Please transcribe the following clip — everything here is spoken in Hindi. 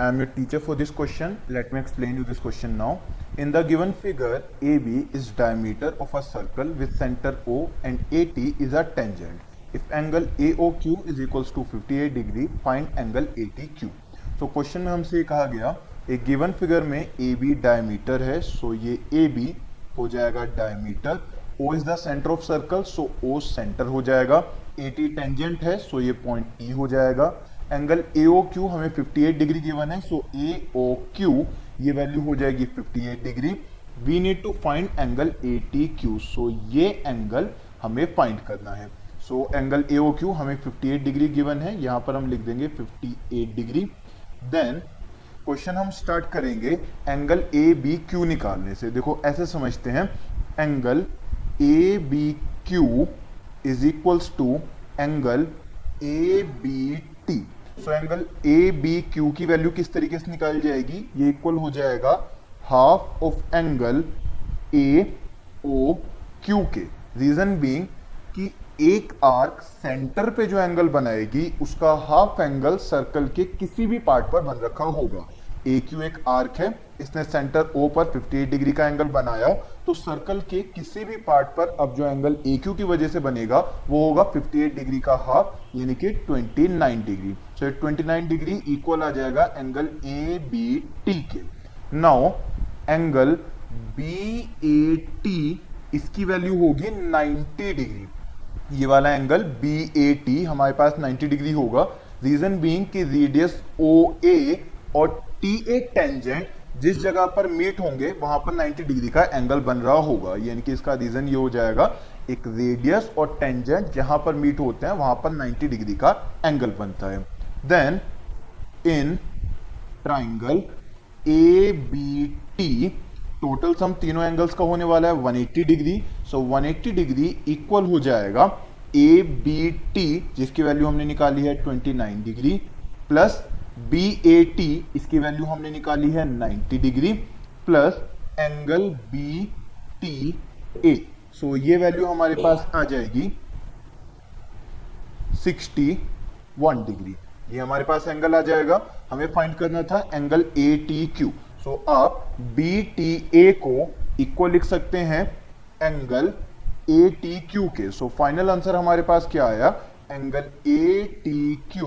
I am your teacher for this question let me explain you this question now in the given figure A B is diameter of a circle with centre O and A T is a tangent if angle A O Q is equals to fifty eight degree find angle A T Q so question में हमसे ये कहा गया एक गिवन फिगर में ए बी डायमीटर है सो ये ए बी हो जाएगा diameter O is the centre of circle so O centre हो जाएगा. ए टी टेंजेंट है सो ये पॉइंट ई हो जाएगा. एंगल ए ओ क्यू हमें 58 डिग्री गिवन है सो ए ओ क्यू ये वैल्यू हो जाएगी 58 degree we need to find angle A T Q so ये एंगल हमें फाइंड करना है. सो एंगल ए ओ क्यू हमें 58 डिग्री गिवन है, यहाँ पर हम लिख देंगे 58 डिग्री देन क्वेश्चन हम स्टार्ट करेंगे एंगल ए बी क्यू निकालने से. देखो, ऐसे समझते हैं angle A B Q is equals to angle A B T so angle A B Q की वैल्यू किस तरीके से निकाली जाएगी? ये इक्वल हो जाएगा half of angle A O Q के। रीजन बीइंग कि एक आर्क सेंटर पे जो एंगल बनाएगी, उसका हाफ़ एंगल सर्कल के किसी भी पार्ट पर बन रखा होगा। ए क्यू एक आर्क है। इसने सेंटर ओ पर 58 डिग्री का एंगल बनाया। तो सर्कल के किसी भी पार्ट पर अब जो एंगल ए क्यू की वजह से बनेगा वो होगा 58 डिग्री का हाफ़ यानी कि 29 degree so so, 29 degree equal आ जाएगा एंगल ए बी टी के। Now angle B A T इसकी वैल्यू होगी 90 डिग्री ये वाला एंगल बी ए टी हमारे पास 90 डिग्री होगा। रीजन बीइंग कि रेडियस ओ ए और टी ए टेंजेंट जिस जगह पर मीट होंगे, वहाँ पर 90 डिग्री का एंगल बन रहा होगा। यानी कि इसका रीजन ये हो जाएगा, एक रेडियस और टेंजेंट जहाँ पर मीट होते हैं, वहाँ पर 90 डिग्री का एंगल बनता है। Then in triangle A B T total sum तीनों एंगल्स का होने वाला है 180 degree so so 180 degree equal हो जाएगा ए बी टी जिसकी वैल्यू हमने निकाली है 29 degree plus B A T इसकी वैल्यू हमने निकाली है 90 degree plus angle B T A so ये वैल्यू हमारे पास आ जाएगी 61 डिग्री ये हमारे पास एंगल आ जाएगा। हमें फाइंड करना था angle A T Q so आप बी टी ए को इक्वल लिख सकते हैं एंगल ए टी क्यू के. सो फाइनल आंसर हमारे पास क्या आया? Angle A T Q